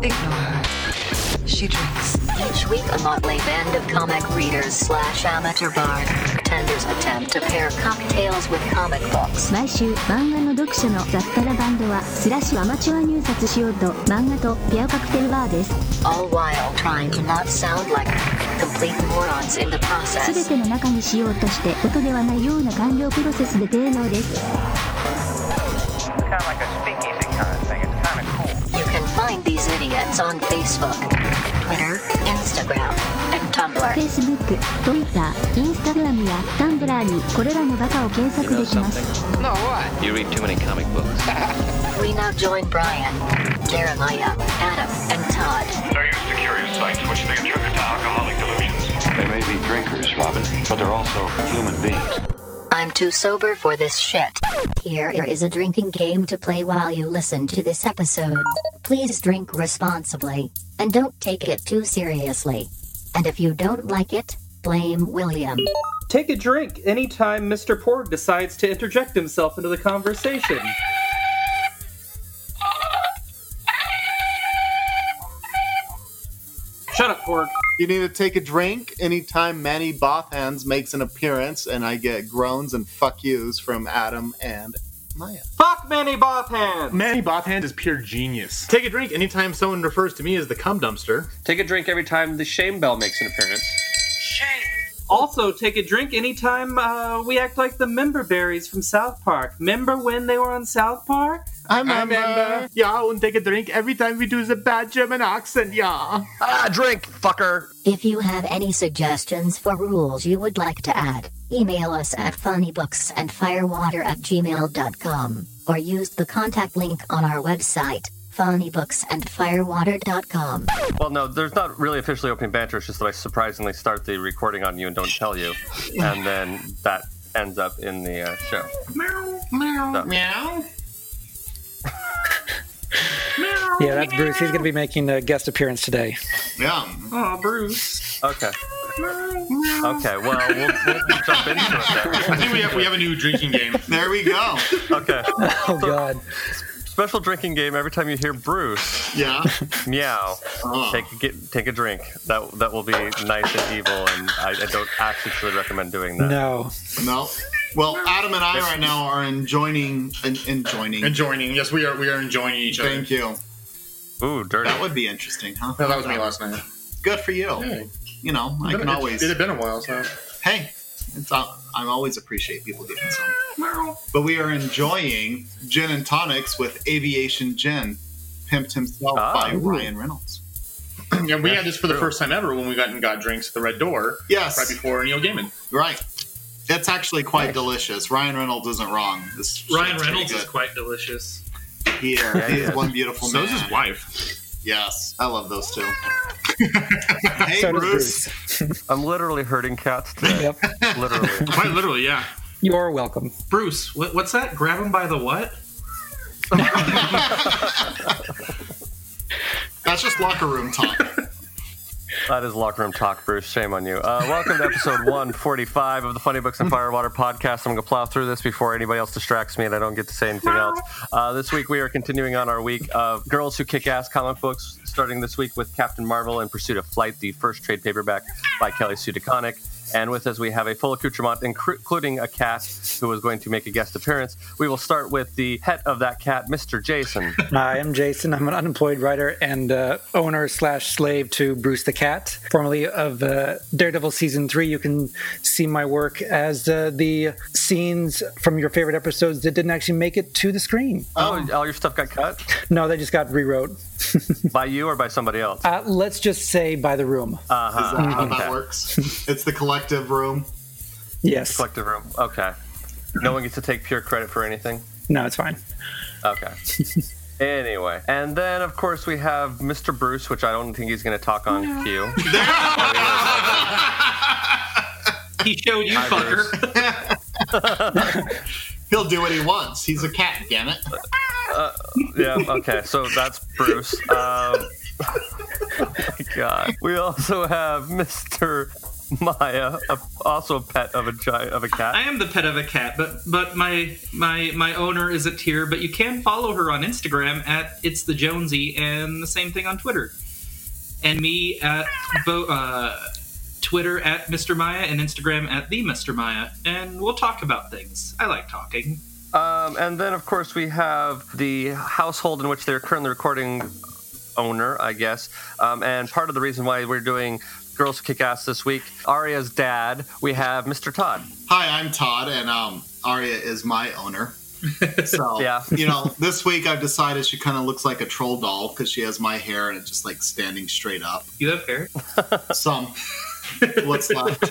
Ignore her. She drinks. Each week, a motley band of comic readers slash amateur bartenders attempt to pair cocktails with comic books. 毎週漫画の読者の雑多なバンドはスラッシュアマチュア入札しようと漫画とペアカクテルバーです all while trying to not sound like complete morons in the 全 process. ての中にしようとして音ではないような完了プロセスで低能です these idiots on Facebook, Twitter, Instagram, and Tumblr. Facebook、Twitter、Instagram や Tumblr にこれらのバカを検索できます No, what? You read too many comic books. We now join Brian, Jeremiah, Adam, and Todd. They're used to curious sights which they attribute to alcoholic delusions. They may be drinkers, Robin, but they're also human beings. I'm too sober for this shit. Here is a drinking game to play while you listen to this episode. Please drink responsibly, and don't take it too seriously. And if you don't like it, blame William. Take a drink anytime Mr. Porg decides to interject himself into the conversation. Shut up, Porg. You need to take a drink anytime Manny Bothhands makes an appearance, and I get groans and fuck yous from Adam and Maya. Fuck Manny Bothand! Manny Bothand is pure genius. Take a drink anytime someone refers to me as the cum dumpster. Take a drink every time the Shame Bell makes an appearance. Shame! Also, take a drink anytime uh, we act like the member berries from South Park. Remember when they were on South Park? I remember. Yeah, and take a drink every time we do the bad German accent, yeah. Ah, drink, fucker! If you have any suggestions for rules you would like to add, email us at funnybooksandfirewater at gmail.com or use the contact link on our website, funnybooksandfirewater.com. Well, no, there's not really officially opening banter. It's just that I surprisingly start the recording on you and don't tell you, and then that ends up in the uh, show. Meow, So- meow. Yeah, that's Bruce. He's going to be making a guest appearance today. Yeah. Oh, Bruce. Okay. Okay. Well, we'll, we'll jump into it I think we have, we have a new drinking game. There we go. Okay. Oh, God. Special drinking game. Every time you hear Bruce Yeah. meow, Oh. take a, get, take a drink. That that will be nice and evil, and I, I don't actually recommend doing that. No. No. Well, Adam and I right now are enjoining. En- enjoining. Enjoining. Yes, we are we are enjoying each other. Thank you. Ooh, dirty. That would be interesting, huh? No, that was me last night. Good for you. Hey. You know, I can it- always. It had been a while, so. hey, it's uh, I always appreciate people giving some. But we are enjoying gin and tonics with Aviation Gin, pimped himself Ah. by Ryan Reynolds. Yeah, we had this for the first time ever when we got and got drinks at the Red Door. Yes. Right before Neil Gaiman. Right. It's actually quite delicious. Ryan Reynolds isn't wrong. This Ryan Reynolds is quite delicious. good. He, Yeah, he is one beautiful So man. is his wife. Yes, I love those two. hey, So Bruce. Bruce. I'm literally hurting cats today. Yep. Literally. Quite literally, yeah. You're welcome. Bruce, what, what's that? Grab him by the what? That's just locker room talk. That is locker room talk, Bruce. Shame on you. Uh, welcome to episode 145 of the Funny Books and Firewater podcast. I'm going to plow through this before anybody else distracts me and I don't get to say anything else. Uh, this week we are continuing on our week of Girls Who Kick Ass comic books, starting this week with Captain Marvel in Pursuit of Flight, the first trade paperback by Kelly Sue DeConnick. And with us, we have a full accoutrement, including a cat who is going to make a guest appearance. We will start with the head of that cat, Mr. Jason. Hi, I'm Jason. I'm an unemployed writer and uh, owner slash slave to Bruce the Cat, formerly of uh, Daredevil season three. You can see my work as uh, the scenes from your favorite episodes that didn't actually make it to the screen. Oh, all your stuff got cut No, they just got rewrote. by you or by somebody else? Uh, let's just say by the room. Uh-huh. Is that how Okay. that works? It's the collective room. yes. Collective room. Okay. No one gets to take pure credit for anything. No, it's fine. Okay. Anyway, and then of course we have Mr. Bruce, which I don't think he's going to talk on cue. He showed you, Hi, fucker. He'll do what he wants. He's a cat, damn it. Uh, yeah, okay, so that's Bruce. Um, God. We also have Mr. Maya, also a pet of a giant of a cat. I am the pet of a cat, but but my my my owner is a tier. But you can follow her on Instagram at it's the Jonesy, and the same thing on Twitter, and me at bo- uh, Twitter at Mr. Maya and Instagram at the Mr. Maya, and we'll talk about things. I like talking. Um, and then, of course, we have the household in which they're currently recording owner, I guess. Um, and part of the reason why we're doing Girls Kick Ass this week, Aria's dad, we have Mr. Todd. Hi, I'm Todd, and um, Arya is my owner. So, Yeah. you know, this week I've decided she kind of looks like a troll doll because she has my hair and it's just like standing straight up. You have hair? Some. What's left?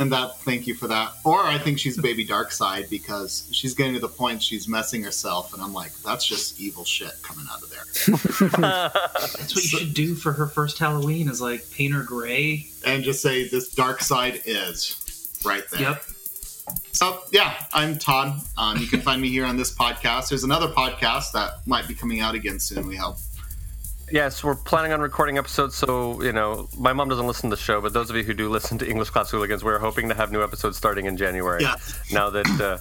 And that, thank you for that. Or I think she's baby dark side because she's getting to the point she's messing herself, and I'm like, that's just evil shit coming out of there. That's what you should do for her first Halloween. Is like paint her gray. And just say this dark side is right there. Yep. So yeah, I'm Todd. Um, you can find me here on this podcast. There's another podcast that might be coming out again soon. We hope. Yes, we're planning on recording episodes, so, you know, my mom doesn't listen to the show, but those of you who do listen to English Class Hooligans, we're hoping to have new episodes starting in January. Yeah. Now that. Uh,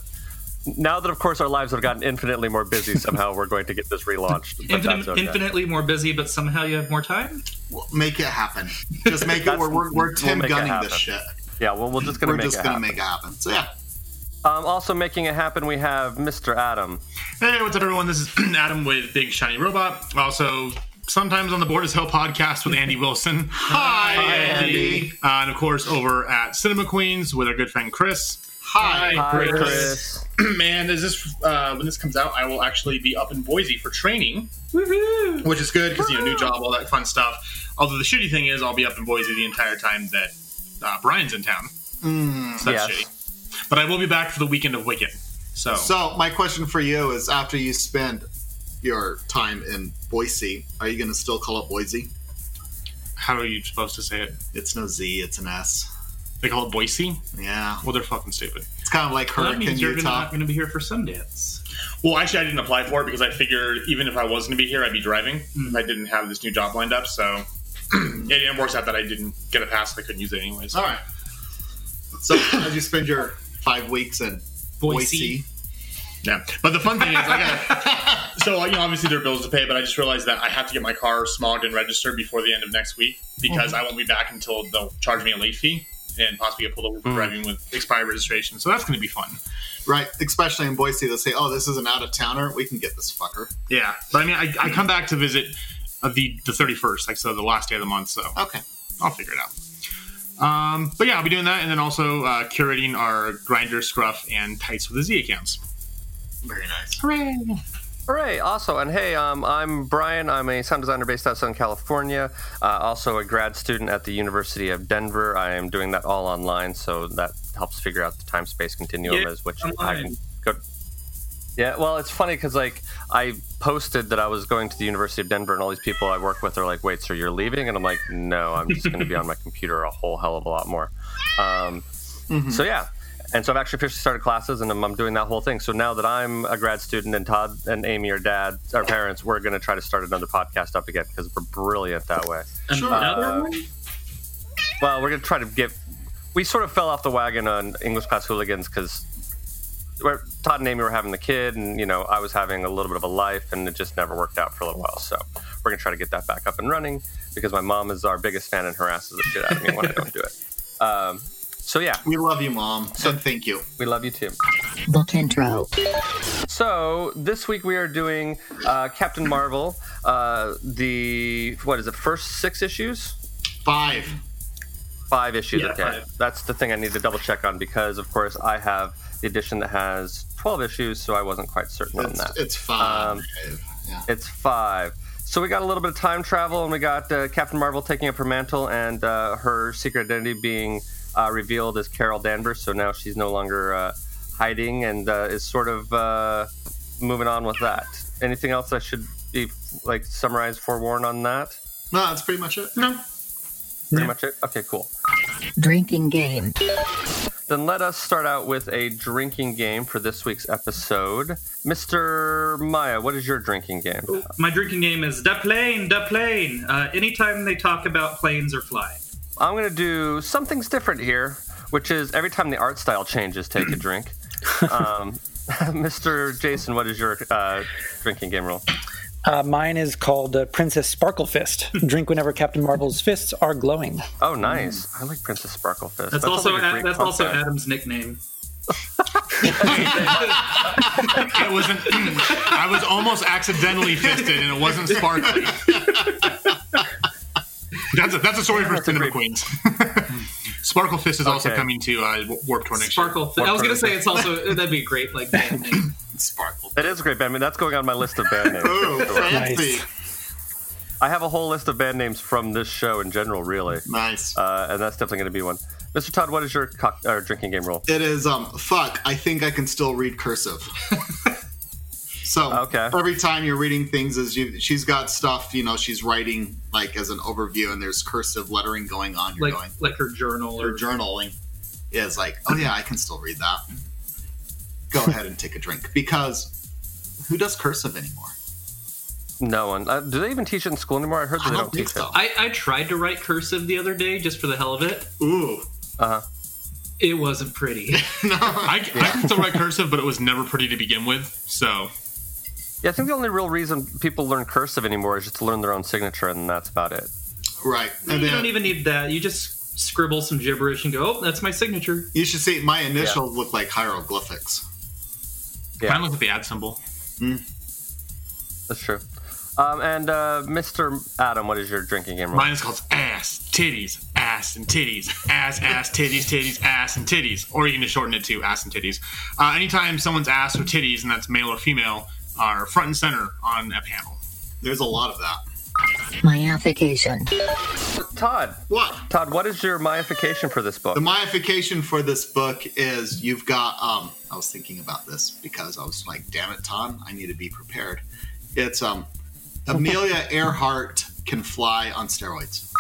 now that, of course, our lives have gotten infinitely more busy, somehow we're going to get this relaunched. But Infinite, okay. Infinitely more busy, but somehow you have more time. We'll make it happen. Just make it. We're, we're, we're We'll Tim make gunning this shit. Yeah, well, we're just going to make it. We're make just it gonna happen. make it happen. So yeah. Um, also making it happen, we have Mr. Adam. Hey, what's up, everyone? This is Adam with Big Shiny Robot. Also, sometimes on the Board as Hell podcast with Andy Wilson. Hi, Andy. Uh, and of course, over at Cinema Queens with our good friend Chris. Hi, Hi, Chris. Man, is this uh, when this comes out? I will actually be up in Boise for training, which is good because you know new job, all that fun stuff. Although the shitty thing is, I'll be up in Boise the entire time that uh, Brian's in town. So that's Yes. shitty. But I will be back for the weekend of Wicked. So, So my question for you is: After you spend your time in Boise, are you going to still call it Boise? how are you supposed to say it? It's no Z. It's an S. They call it Boise. Yeah. Well, they're fucking stupid. It's kind of like Well, that Hurricane means you're gonna, Utah. not going to be here for Sundance. Well, actually, I didn't apply for it because I figured even if I was going to be here, I'd be driving Hmm. if I didn't have this new job lined up. So it, it works out that I didn't get a pass. I couldn't use it anyways. All right. So as you spend your five weeks in Boise. Boise, Yeah, but the fun thing is, I got so you know obviously there are bills to pay, but I just realized that I have to get my car smogged and registered before the end of next week because I won't be back until they'll charge me a late fee and possibly get pulled over for driving with expired registration. So that's going to be fun. right? Especially in Boise, they'll say, "Oh, this is an out of towner. We can get this fucker." Yeah, but I mean, I, I come back to visit uh, the the thirty first, like so the last day of the month. So Okay. I'll figure it out. Um, but yeah, I'll be doing that, and then also uh, curating our Grindr, scruff, and tights with the Z accounts. Very nice. Hooray! Hooray! Also, and hey, um, I'm Brian. I'm a sound designer based out of Southern California. Uh, also, a grad student at the University of Denver. I am doing that all online, so that helps figure out the time space continuum, Yeah, as which I online. can go. Yeah, well, it's funny because like I posted that I was going to the University of Denver, and all these people I work with are like, "Wait, so you're leaving?" And I'm like, "No, I'm just going to be on my computer a whole hell of a lot more." Um, So yeah, and so I've actually officially started classes, and I'm, I'm doing that whole thing. So now that I'm a grad student, and Todd and Amy are dad, our parents, we're going to try to start another podcast up again because we're brilliant that way. Another Uh, one? Well, we're going to try to get. We sort of fell off the wagon on English class hooligans because Todd and Amy were having the kid, and you know I was having a little bit of a life, and it just never worked out for a little while. So we're going to try to get that back up and running because my mom is our biggest fan, and harasses the shit out of me when I don't do it. Um, so yeah, We love you, mom, So thank you. we love you too. Book intro. So this week we are doing uh, Captain Marvel, uh, the what is it? First six issues, Five. five issues. Yeah, okay, five. that's the thing I need to double check on because, of course, I have the edition that has twelve issues, so I wasn't quite certain on that. it's five. Um, yeah. It's five. So we got a little bit of time travel, and we got uh, Captain Marvel taking up her mantle, and uh, her secret identity being uh, revealed as Carol Danvers. So now she's no longer uh, hiding, and uh, is sort of uh, moving on with that. anything else I should be like summarized forewarned on that? No, that's pretty much it. No. Pretty much it. Okay, cool. Drinking game. Then let us start out with a drinking game for this week's episode. Mr. Maya, what is your drinking game? My drinking game is da plane, da plane. Uh, anytime they talk about planes or flying. I'm going to do something's different here, which is every time the art style changes, take a drink. Um, Mr. Jason, what is your uh, drinking game rule? Uh, mine is called uh, Princess Sparkle Fist. Drink whenever Captain Marvel's fists are glowing. Oh, nice. I like Princess Sparkle Fist. That's, That also like a A- great that's also concept. Adam's nickname. It wasn't. I was almost accidentally fisted, and it wasn't sparkly. That's a, that's a story for Cinema Queens. Sparkle Fist is also coming to uh, Warp Tour next Sparkle. year. I was gonna say it's also that'd be great like band name. Sparkle. It is a great band. I mean, that's going on my list of band names. Oh, fancy. I have a whole list of band names from this show in general, really. Nice. Uh, and that's definitely going to be one. Mr. Todd, what is your cock- or drinking game rule? It is um fuck. I think I can still read cursive. So Okay. every time you're reading things, as you, she's got stuff, you know, she's writing like as an overview, and there's cursive lettering going on. You're like going like her journal or or journaling. Is like, oh yeah, I can still read that. Go ahead and take a drink because who does cursive anymore? No one. Uh, do they even teach it in school anymore? I heard that I they don't don't teach so. it. I, I tried to write cursive the other day just for the hell of it. Ooh, Uh huh. It wasn't pretty. I, I can still write cursive, but it was never pretty to begin with. So Yeah, I think the only real reason people learn cursive anymore is just to learn their own signature, and that's about it. right. you And then don't even need that. You just scribble some gibberish and go, "Oh, that's my signature." you should see my initials look like hieroglyphics. Yeah. mine looks like the ad symbol. That's true. Um, and uh, Mr. Adam, what is your drinking game rule? Mine is called ass, titties, ass and titties, ass, ass, titties, titties, ass and titties, or you can just shorten it to ass and titties. Uh, anytime someone's ass or titties, and that's male or female, are front and center on a panel. There's a lot of that. Myification. Todd. What? Todd, what is your myification for this book? The myification for this book is you've got. Um, I was thinking about this because I was like, "Damn it, Todd! I need to be prepared." It's um, Amelia Earhart can fly on steroids.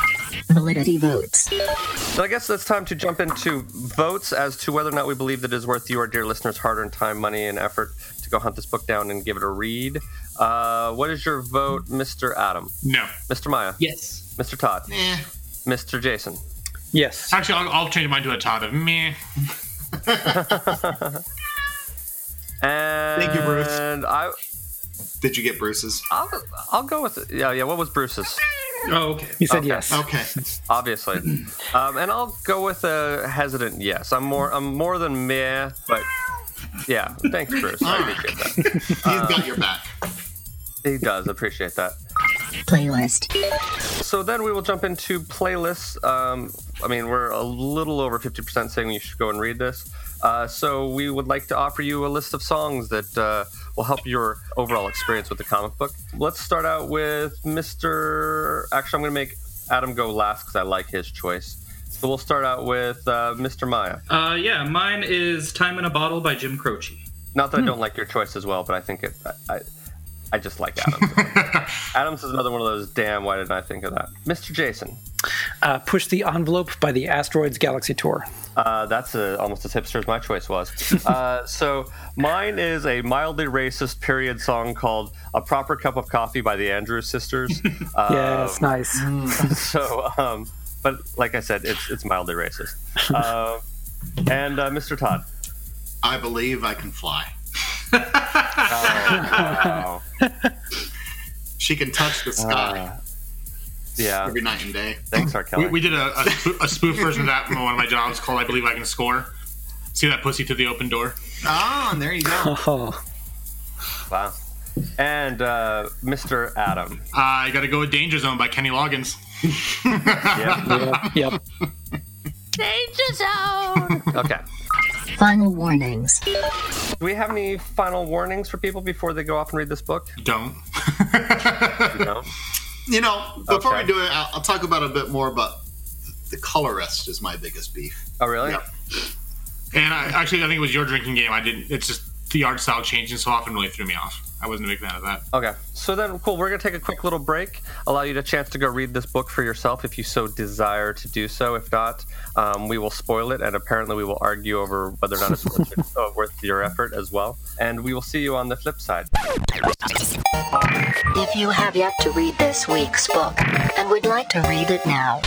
Validity votes. So I guess it's time to jump into votes as to whether or not we believe that it is worth your dear listeners' hard-earned time, money, and effort to go hunt this book down and give it a read. Uh, what is your vote, Mr. Adam? No. Mr. Maya? Yes. Mr. Todd? Eh. Mr. Jason? Yes. Actually, I'll, I'll change mine to a Todd of meh. And Thank you, Bruce. And I, Did you get Bruce's? I'll, I'll go with it. Yeah, yeah. What was Bruce's? Oh, okay. You said Okay. yes. Okay. Obviously, um, and I'll go with a hesitant yes. I'm more, I'm more than meh, but yeah. Thanks, Bruce. I appreciate that. He's got your back. He does appreciate that. Playlist. So then we will jump into playlists. Um, I mean, we're a little over 50% saying you should go and read this. Uh, so we would like to offer you a list of songs that uh, will help your overall experience with the comic book. Let's start out with Mr. Actually, I'm going to make Adam go last because I like his choice. So we'll start out with uh, Mr. Maya. Uh, yeah, mine is "Time in a Bottle" by Jim Croce. Not that I don't like your choice as well, but I think it. I, I, I just like Adams. Adams is another one of those. Damn, why didn't I think of that? Mr. Jason. Uh, Push the Envelope by the Asteroids Galaxy Tour. Uh, that's a, almost as hipster as my choice was. Uh, so mine is a mildly racist period song called "A Proper Cup of Coffee" by the Andrews Sisters. Um, yes, nice. So, um, but like I said, it's it's mildly racist. Uh, and uh, Mr. Todd. I believe I can fly. Wow. She can touch the sky Uh, yeah. every night and day. Thanks, R. Kelly. We, we did a, a, spoof, a spoof version of that from one of my jobs called "I Believe I Can Score." See that pussy to the open door. Ah, and there you go. Oh, Wow. And uh, Mr. Adam. Uh, I got to go with "Danger Zone" by Kenny Loggins. Yep. yep, yep. Danger zone. Okay. Final warnings. Do we have any final warnings for people before they go off and read this book? Don't. No. You know, before Okay. we do it, I'll, I'll talk about a bit more. But the colorist is my biggest beef. Oh, really? Yep. And I, actually, I think it was your drinking game. I didn't. It's just the art style changing so often really threw me off. I wasn't a big fan of that. Okay, so then cool. We're gonna take a quick little break, allow you the chance to go read this book for yourself if you so desire to do so. If not, um, we will spoil it, and apparently we will argue over whether or not it's worth, uh, worth your effort as well. And we will see you on the flip side. If you have yet to read this week's book and would like to read it now,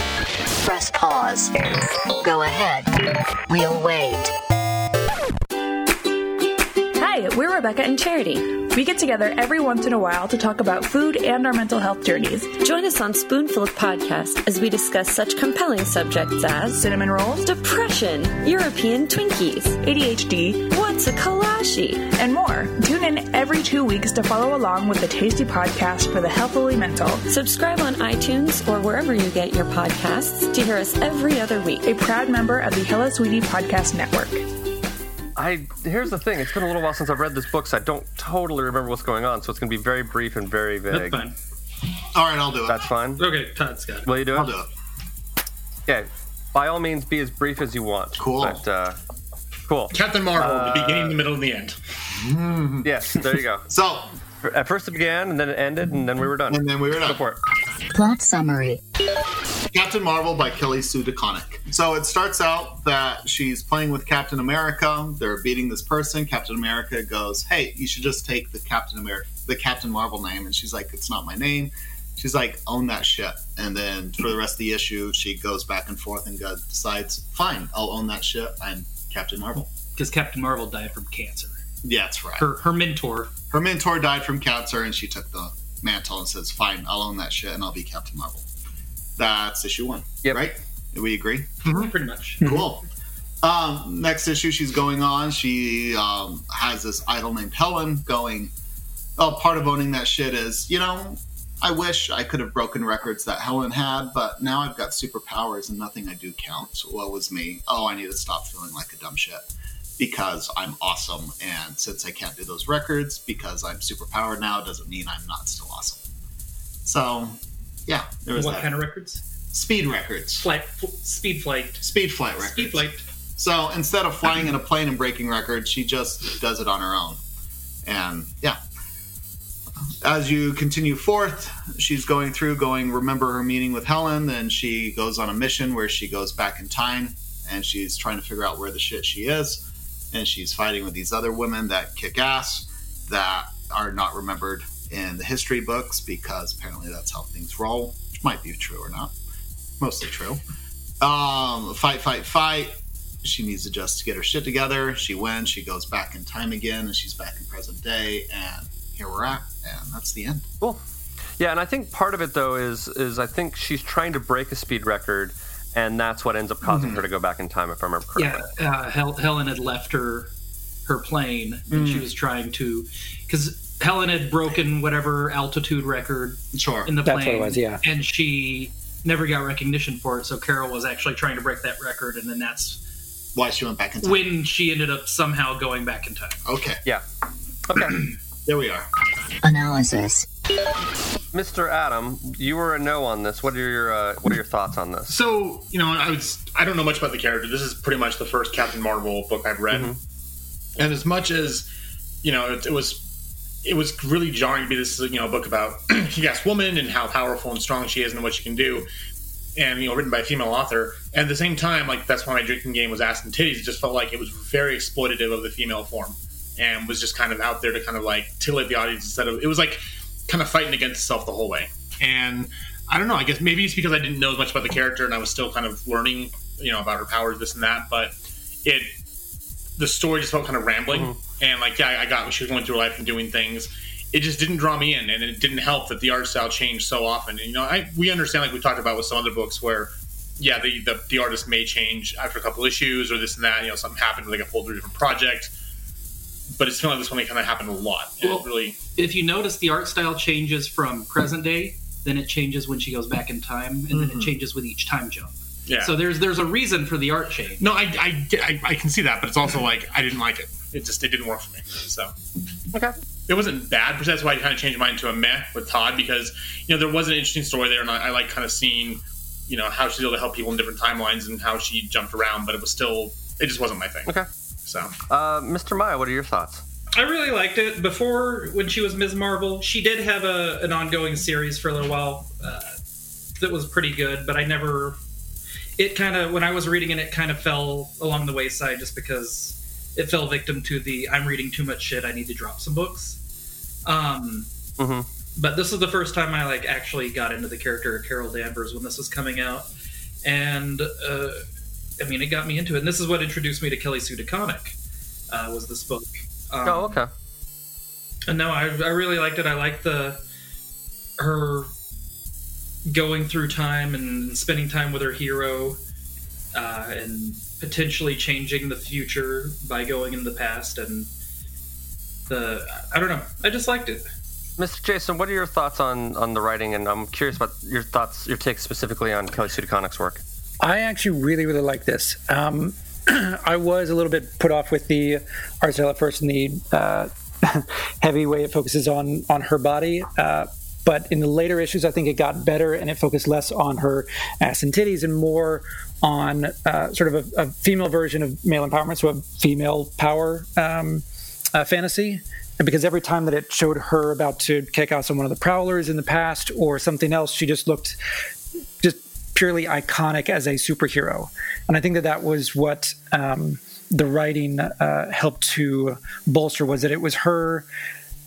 press pause. Go ahead. We'll wait. Hi, we're Rebecca and Charity. We get together every once in a while to talk about food and our mental health journeys. Join us on Spoonful of Podcast as we discuss such compelling subjects as cinnamon rolls, depression, European Twinkies, ADHD, what's a kolache, and more. Tune in every two weeks to follow along with the tasty podcast for the healthily mental. Subscribe on iTunes or wherever you get your podcasts to hear us every other week. A proud member of the Hello Sweetie Podcast Network. I here's the thing. It's been a little while since I've read this book, so I don't totally remember what's going on. So it's going to be very brief and very vague. That's fine. All right, I'll do it. That's fine. Okay, Todd's got it. Will you do it? I'll do it. Okay. By all means, be as brief as you want. Cool. But, uh, cool. Captain Marvel, Uh, the beginning, the middle, and the end. Yes, there you go. So, At first it began, and then it ended, and then we were done. and then we were done. Go done. for it. Plot summary. Captain Marvel by Kelly Sue DeConnick. So it starts out that she's playing with Captain America. They're beating this person. Captain America goes, "Hey, you should just take the Captain America, the Captain Marvel name." And she's like, "It's not my name." She's like, "Own that shit." And then for the rest of the issue, she goes back and forth and goes, decides, "Fine, I'll own that ship. I'm Captain Marvel." Because Captain Marvel died from cancer. Yeah, that's right. Her her mentor. Her mentor died from cancer, and she took the mantle and says, "Fine, I'll own that shit, and I'll be Captain Marvel." That's issue one. Yep. Right? Do we agree? Pretty much. Cool. Um, next issue, she's going on. She um, has this idol named Helen going. Oh, part of owning that shit is, you know, I wish I could have broken records that Helen had, but now I've got superpowers and nothing I do counts. Woe was me. Oh, I need to stop feeling like a dumb shit because I'm awesome. And since I can't do those records because I'm superpowered now, doesn't mean I'm not still awesome. So, yeah, there was What that. kind of records? Speed records. Flight, fl- speed flight. Speed flight records. Speed flight. So instead of flying in a plane and breaking records, she just does it on her own. And yeah. As you continue forth, she's going through, going, remember her meeting with Helen. Then she goes on a mission where she goes back in time and she's trying to figure out where the shit she is. And she's fighting with these other women that kick ass that are not remembered in the history books because apparently that's how things roll, which might be true or not. Mostly true. Um, fight, fight, fight she needs to just get her shit together. She wins. She goes back in time again, and she's back in present day. And here we're at, and that's the end. Cool. Yeah, and I think part of it though is is I think she's trying to break a speed record, and that's what ends up causing Mhm. her to go back in time, if I remember correctly. Yeah, uh, Hel- Helen had left her her plane, and she Mm. was trying to because Helen had broken whatever altitude record sure. in the That's plane. what it was, yeah. and she never got recognition for it. So Carol was actually trying to break that record, and then that's why she went back in time. when she ended up somehow going back in time. Okay. Yeah. Okay. there we are. Analysis. Mr. Adam, you were a no on this. What are your uh, what are your thoughts on this? So you know, I was I don't know much about the character. This is pretty much the first Captain Marvel book I've read, and as much as you know, it, it was it was really jarring to be this you know book about kick-ass woman and how powerful and strong she is and what she can do, and you know, written by a female author. And at the same time, like that's why my drinking game was ass and titties. It just felt like it was very exploitative of the female form, and was just kind of out there to kind of like titillate the audience instead of it was like kind of fighting against itself the whole way. And I don't know. I guess maybe it's because I didn't know as much about the character and I was still kind of learning, you know, about her powers, this and that. But it, the story just felt kind of rambling. And like, yeah, I got what she was going through life and doing things. It just didn't draw me in, and it didn't help that the art style changed so often. And you know, I we understand like we talked about with some other books where, yeah, the the, the artist may change after a couple issues or this and that. You know, something happened, got pulled through different project. But it's feeling like this one kind of happened a lot. And it really, If you notice, the art style changes from present day, then it changes when she goes back in time, and then it Mhm. changes with each time jump. Yeah. So there's there's a reason for the art change. No, I, I, I, I can see that, but it's also like I didn't like it. It just it didn't work for me. So okay, it wasn't bad. But that's why I kind of changed mine to a meh with Todd because you know there was an interesting story there, and I, I like kind of seeing you know how she's able to help people in different timelines and how she jumped around, but it was still it just wasn't my thing. Okay. So Uh, Mr. Maya, what are your thoughts? I really liked it. Before, when she was Ms. Marvel, she did have a, an ongoing series for a little while uh, that was pretty good, but I never. It kind of, when I was reading it, it kind of fell along the wayside just because it fell victim to the I'm reading too much shit, I need to drop some books. Um, Mm-hmm. but this is the first time I like actually got into the character of Carol Danvers when this was coming out, and uh, I mean it got me into it. And this is what introduced me to Kelly Sue DeConnick. Uh, was this book? Um, oh, okay. And no, I, I really liked it. I liked the her going through time and spending time with her hero, uh, and potentially changing the future by going in the past. And the I don't know. I just liked it. Mr. Jason, what are your thoughts on, on the writing? And I'm curious about your thoughts, your take specifically on Kelly Sue DeConnick's work. I actually really, really like this. Um, I was a little bit put off with the art style at first and the uh, heavy way it focuses on on her body. Uh, but in the later issues, I think it got better and it focused less on her ass and titties and more on uh, sort of a, a female version of male empowerment, so a female power um, uh, fantasy. And because every time that it showed her about to kick out some one of the prowlers in the past or something else, she just looked just purely iconic as a superhero. And I think that that was what um, the writing uh, helped to bolster was that it was her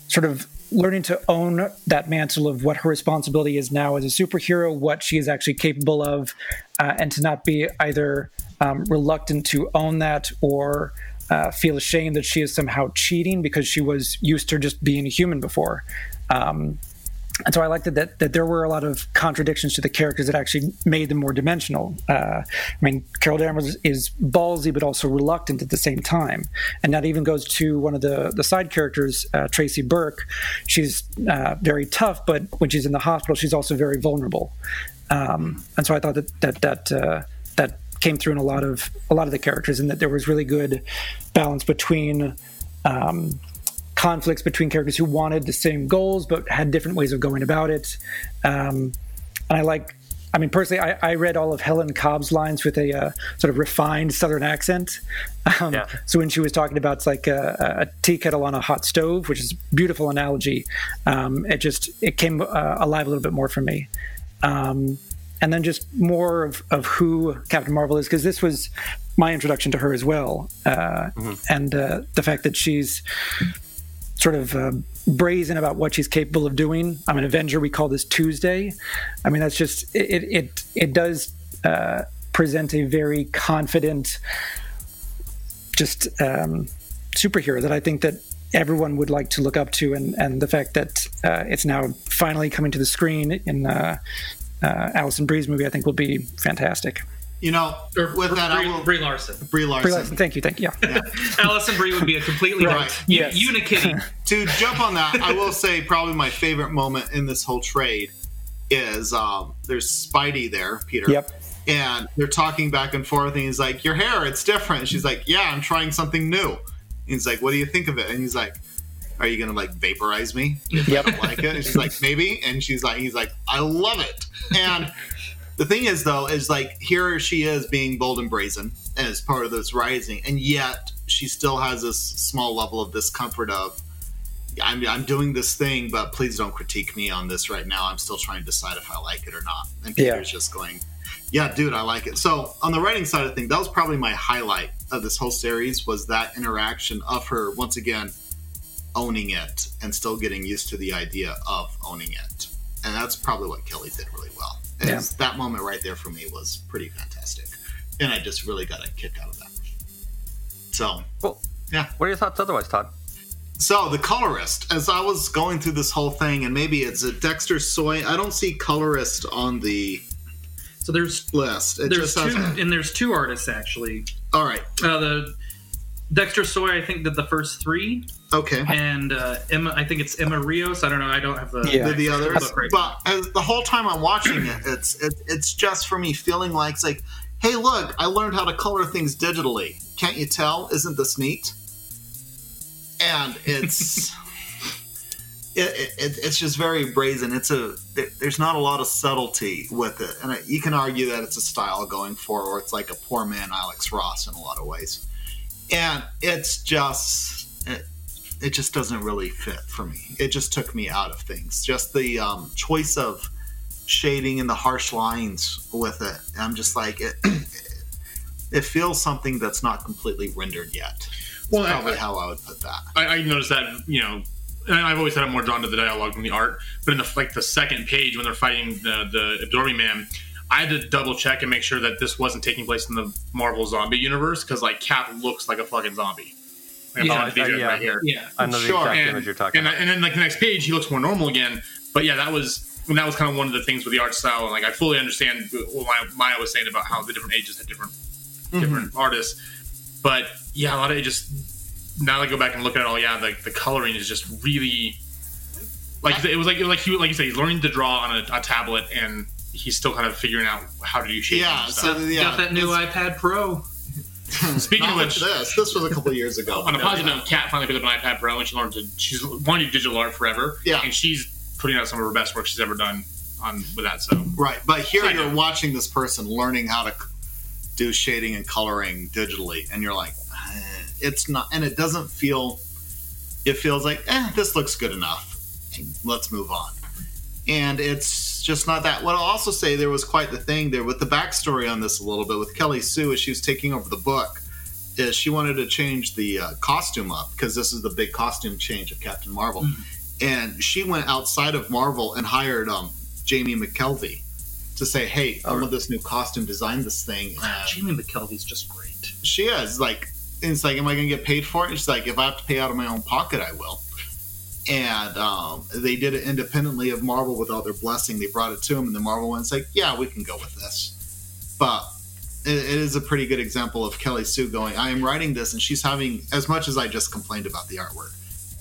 sort of learning to own that mantle of what her responsibility is now as a superhero, what she is actually capable of, uh, and to not be either um, reluctant to own that or uh, feel ashamed that she is somehow cheating because she was used to just being a human before. Um, and so I liked that, that that there were a lot of contradictions to the characters that actually made them more dimensional. Uh, I mean, Carol Danvers is ballsy but also reluctant at the same time, and that even goes to one of the the side characters, uh, Tracy Burke. She's uh, very tough, but when she's in the hospital, she's also very vulnerable. Um, and so I thought that that that uh, that came through in a lot of a lot of the characters, and that there was really good balance between. Um, conflicts between characters who wanted the same goals but had different ways of going about it. Um, and I like, I mean, personally, I, I, read all of Helen Cobb's lines with a uh, sort of refined Southern accent. Um, yeah. So when she was talking about it's like a, a, tea kettle on a hot stove, which is a beautiful analogy, um, it just it came uh, alive a little bit more for me. Um, and then just more of, of who Captain Marvel is, because this was my introduction to her as well, uh, mm-hmm. and uh, the fact that she's sort of uh, brazen about what she's capable of doing. I'm an Avenger. We call this Tuesday. I mean, that's just it. It it does uh, present a very confident, just um, superhero that I think that everyone would like to look up to, and and the fact that uh, it's now finally coming to the screen in uh, uh, Alison Brie's movie, I think will be fantastic. You know, with that, Brie, I will. Brie Larson. Brie Larson. Brie Larson. Thank you. Thank you. Yeah. Alison Brie would be a completely Right. u- Yes. unikitty. to jump on that, I will say probably my favorite moment in this whole trade is um, there's Spidey there, Peter. Yep. And they're talking back and forth, and he's like, "Your hair, it's different." And she's like, "Yeah, I'm trying something new." And he's like, "What do you think of it?" And he's like, "Are you gonna like vaporize me if Yep. I don't like it?" And she's like, "Maybe." And she's like, "He's like, I love it." And the thing is, though, is like here she is being bold and brazen as part of this rising, and yet she still has this small level of discomfort of I'm, I'm doing this thing, but please don't critique me on this right now. I'm still trying to decide if I like it or not. And Yeah. Peter's just going, yeah, dude, I like it. So on the writing side of things, that was probably my highlight of this whole series was that interaction of her once again owning it and still getting used to the idea of owning it. And that's probably what Kelly did really well. And Yeah. That moment right there for me was pretty fantastic. And I just really got a kick out of that. So, Well, yeah. what are your thoughts otherwise, Todd? So the colorist, as I was going through this whole thing, and maybe it's a Dexter Soy. I don't see colorist on the So there's list. It there's just two and there's two artists actually. All right. Uh, the Dexter Soy I think did the first three, Okay. and uh, Emma I think it's Emma Rios. I don't know. I don't have the Yeah. The, the others, right but as, the whole time I'm watching it, it's it, it's just for me feeling like it's like, hey, look, I learned how to color things digitally. Can't you tell? Isn't this neat? And it's. It, it, it- it's just very brazen. It's a there- there's not a lot of subtlety with it, and I, you can argue that it's a style going for, or it's like a poor man Alex Ross in a lot of ways. And it's just it, it just doesn't really fit for me. It just took me out of things. Just the um, choice of shading and the harsh lines with it. I'm just like it. It feels something that's not completely rendered yet. Well, That's I- probably I- how I would put that. I, I noticed that you know, and I've always said I'm more drawn to the dialogue than the art. But in the like the second page when they're fighting the the absorbing man, I had to double check and make sure that this wasn't taking place in the Marvel zombie universe because like Cap looks like a fucking zombie. Like, if I Yeah, went to uh, yeah. right here. Yeah. I know the exact and, image you're talking and, about. And then like the next page, he looks more normal again. But yeah, that was. And that was kind of one of the things with the art style, and like I fully understand what Maya- Maya was saying about how the different ages had different different artists. But yeah, a lot of it just now that I go back and look at it all, yeah, the, the coloring is just really like it was like it was like he like you said he's learning to draw on a, a tablet and he's still kind of figuring out how to do shaping. Yeah, and so stuff. yeah, Got that new iPad Pro. Speaking of which, this this was a couple years ago. on a positive note, Kat finally picked up an iPad Pro and she learned to she's wanted to do digital art forever. Yeah. and she's putting out some of her best work she's ever done on with that. So Right, but here Side you're watching this person learning how to do shading and coloring digitally, and you're like, eh, it's not, and it doesn't feel. It feels like, eh, this looks good enough. Let's move on. And it's just not that. What I'll also say, there was quite the thing there with the backstory on this a little bit with Kelly Sue as she was taking over the book. Is she wanted to change the uh, costume up because this is the big costume change of Captain Marvel, and she went outside of Marvel and hired um, Jamie McKelvie to say, "Hey, I want this new costume, design this thing." And Jamie McKelvie's just great. she is like, and it's like, "Am I going to get paid for it?" And she's like, "If I have to pay out of my own pocket, I will." And um, they did it independently of Marvel without their blessing. They brought it to him, and the Marvel one's like, "Yeah, we can go with this." But it, it is a pretty good example of Kelly Sue going, "I am writing this," and she's having as much as I just complained about the artwork.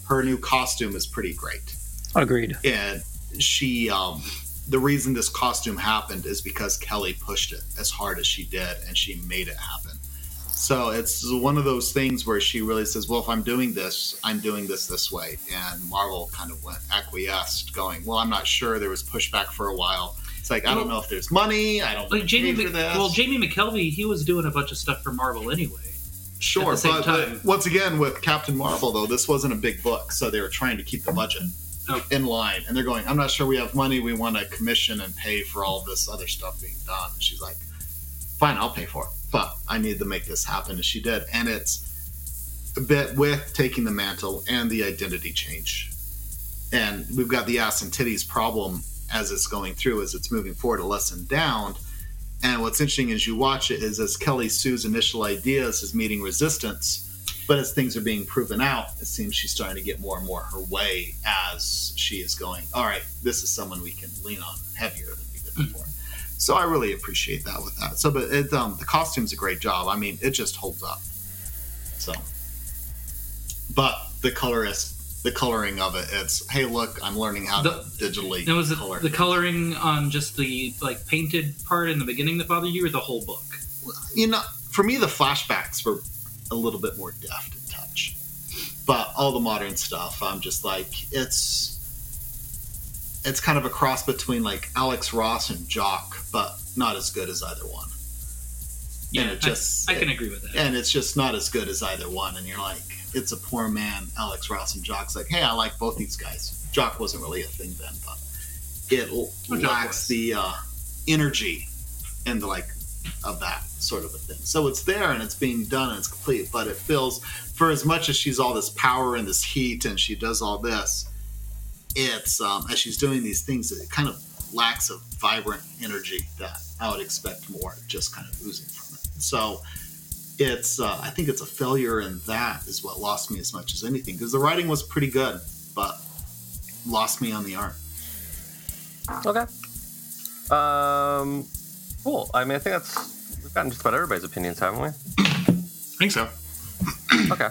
Her new costume is pretty great Agreed. and she um the reason this costume happened is because kelly pushed it as hard as she did and she made it happen so it's one of those things where she really says well if i'm doing this i'm doing this this way and marvel kind of went acquiesced going well i'm not sure there was pushback for a while it's like i don't know if there's money i don't Like Jamie, for Mc- this. well, Jamie McKelvie, he was doing a bunch of stuff for Marvel anyway. Sure, at the same but, but once again with Captain Marvel though, this wasn't a big book, so they were trying to keep the budget oh. in line. And they're going, "I'm not sure we have money. We want to commission and pay for all this other stuff being done." And she's like, "Fine, I'll pay for it, but I need to make this happen." And she did, and it's a bit with taking the mantle and the identity change. And we've got the ass and titties problem as it's going through, as it's moving forward, a lesson down. And what's interesting as you watch it is as Kelly Sue's initial ideas is meeting resistance, but as things are being proven out, it seems she's starting to get more and more her way as she is going, all right, this is someone we can lean on heavier than we did before. So I really appreciate that with that. So, but it, um, the costume's a great job. I mean, it just holds up. So, but the colorist, the coloring of it, it's hey, look, I'm learning how to digitally Now, was it color. the coloring on just the like painted part in the beginning that bothered you, or the whole book? you know, for me, the flashbacks were a little bit more deft in touch. But all the modern stuff, I'm just like, it's it's kind of a cross between like Alex Ross and Jock, but not as good as either one. Yeah, and it just I, I can agree with that. and it's just not as good as either one. And you're like, it's a poor man, Alex Ross and Jock's like, hey, I like both these guys. Jock wasn't really a thing then, but it Oh, lacks the uh, energy and the like of that sort of a thing. So it's there and it's being done and it's complete, but it feels for as much as she's all this power and this heat and she does all this, it's um, as she's doing these things, it kind of lacks a vibrant energy that I would expect more, just kind of oozing from it. So it's uh, I think it's a failure and that is what lost me as much as anything because the writing was pretty good, but lost me on the art. Okay. Um, cool. I mean, I think that's we've gotten just about everybody's opinions, haven't we? I think so. okay.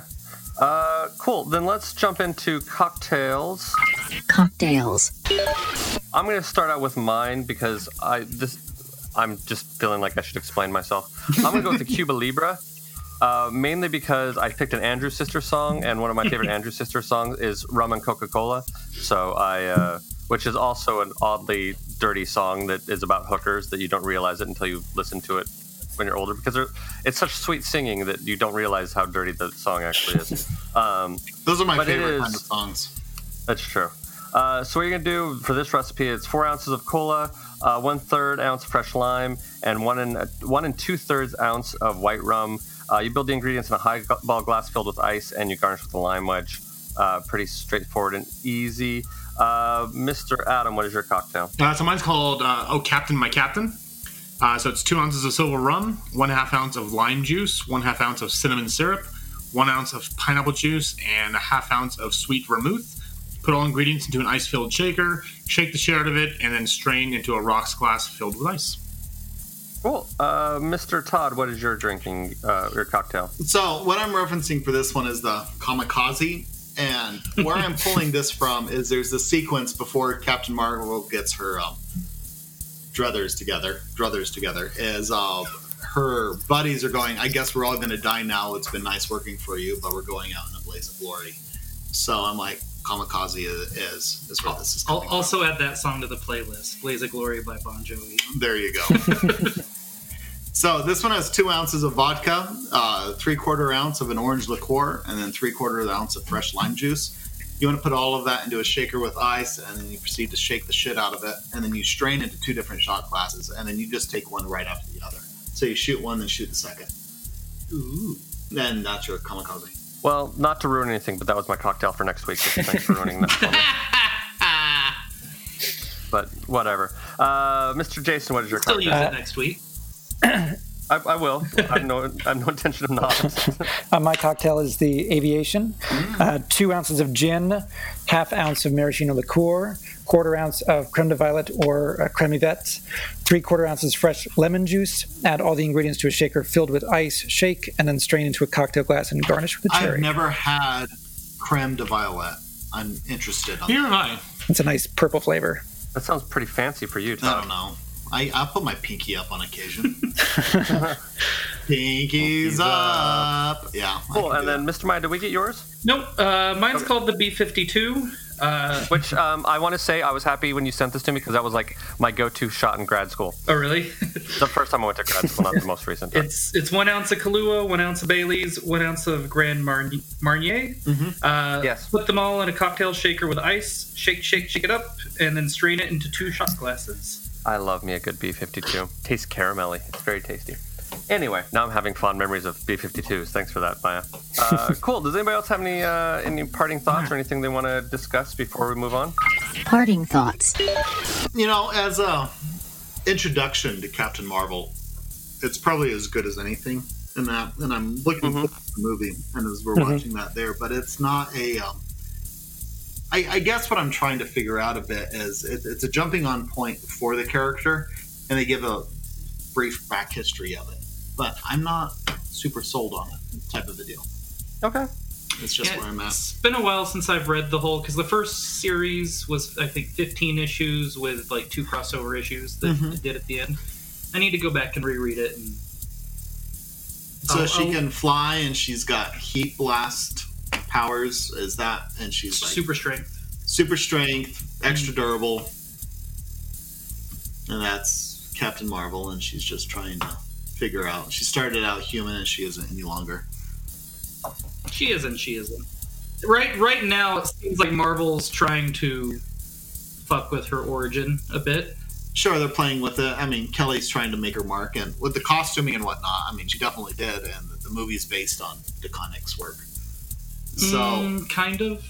Uh, cool. Then let's jump into cocktails. Cocktails. I'm going to start out with mine because I this I'm just feeling like I should explain myself. I'm going to go with the Cuba Libre. Uh, mainly because I picked an Andrew Sister song, and one of my favorite Andrew Sister songs is "Rum and Coca Cola." So I, uh, which is also an oddly dirty song that is about hookers that you don't realize it until you listen to it when you're older because it's such sweet singing that you don't realize how dirty the song actually is. Um, Those are my favorite is- kind of songs. That's true. Uh, so what you're gonna do for this recipe? It's four ounces of cola, uh, one third ounce of fresh lime, and one and one and two thirds ounce of white rum. Uh, you build the ingredients in a high ball glass filled with ice, and you garnish with a lime wedge. Uh, pretty straightforward and easy. Uh, Mr. Adam, what is your cocktail? Uh, so mine's called Oh Captain, My Captain. So it's two ounces of silver rum, one half ounce of lime juice, one half ounce of cinnamon syrup, one ounce of pineapple juice, and a half ounce of sweet vermouth. Put all ingredients into an ice-filled shaker, shake the shit out of it, and then strain into a rocks glass filled with ice. Cool. Uh, Mr. Todd, what is your drinking, uh, your cocktail? So what I'm referencing for this one is the kamikaze, and where I'm pulling this from is there's a sequence before Captain Marvel gets her um, druthers together. Druthers together is uh, her buddies are going. I guess we're all going to die now. It's been nice working for you, but we're going out in a blaze of glory. So I'm like, kamikaze is is, is where this is I'll coming. also add that song to the playlist, "Blaze of Glory" by Bon Jovi. There you go. so this one has two ounces of vodka, uh, three quarter ounce of an orange liqueur, and then three quarter ounce of fresh lime juice. You want to put all of that into a shaker with ice, and then you proceed to shake the shit out of it, and then you strain into two different shot glasses, and then you just take one right after the other. So you shoot one, then shoot the second. Ooh. Then that's your kamikaze. Well, not to ruin anything, but that was my cocktail for next week. So thanks for ruining that. But whatever. Uh, Mr. Jason, what is your Still cocktail? use it next week. I, I will. I have no, I have no intention of not. Uh, my cocktail is the Aviation. Uh, two ounces of gin, half ounce of maraschino liqueur, quarter ounce of creme de violet or uh, creme yvette, three quarter ounces fresh lemon juice. Add all the ingredients to a shaker filled with ice, shake, and then strain into a cocktail glass and garnish with a I've cherry. never had creme de violet. I'm interested. On Here am I. It's a nice purple flavor. That sounds pretty fancy for you, I don't know. I, I put my pinky up on occasion. Pinkies up. Yeah. Cool. And do then, Mr. Maya, did we get yours? Nope. Uh, mine's called the B52. Uh, Which um, I want to say I was happy when you sent this to me because that was like my go-to shot in grad school. oh, really? The first time I went to grad school, not the most recent. Time. It's it's one ounce of Kahlua, one ounce of Bailey's, one ounce of Grand Mar- Marnier. Uh, Yes. Put them all in a cocktail shaker with ice. Shake, shake, shake it up, and then strain it into two shot glasses. I love me a good B52. Tastes caramelly. It's very tasty. Anyway, now I'm having fond memories of B52s. Thanks for that, Maya. Uh, cool. Does anybody else have any uh, any parting thoughts or anything they want to discuss before we move on? Parting thoughts. You know, as a introduction to Captain Marvel, it's probably as good as anything in that. And I'm looking forward to the movie, and as we're Mhm. watching that there, but it's not a. Um, I, I guess what I'm trying to figure out a bit is it, it's a jumping on point for the character, and they give a brief back history of it. But I'm not super sold on it, type of a deal. Okay. It's just Yeah, where I'm at. It's been a while since I've read the whole because the first series was I think 15 issues with like two crossover issues that Mhm. it did at the end. I need to go back and reread it and So Oh, she oh. can fly, and she's got heat blast powers. Is that? And she's like super strength. super strength, extra durable, and that's Captain Marvel. And she's just trying to figure out. She started out human, and she isn't any longer. She isn't. She isn't. Right. Right now, it seems like Marvel's trying to fuck with her origin a bit. Sure, they're playing with it. I mean, Kelly's trying to make her mark, and with the costuming and whatnot. I mean, she definitely did, and the, movie's based on DeConnick's work. So. Mm, kind of.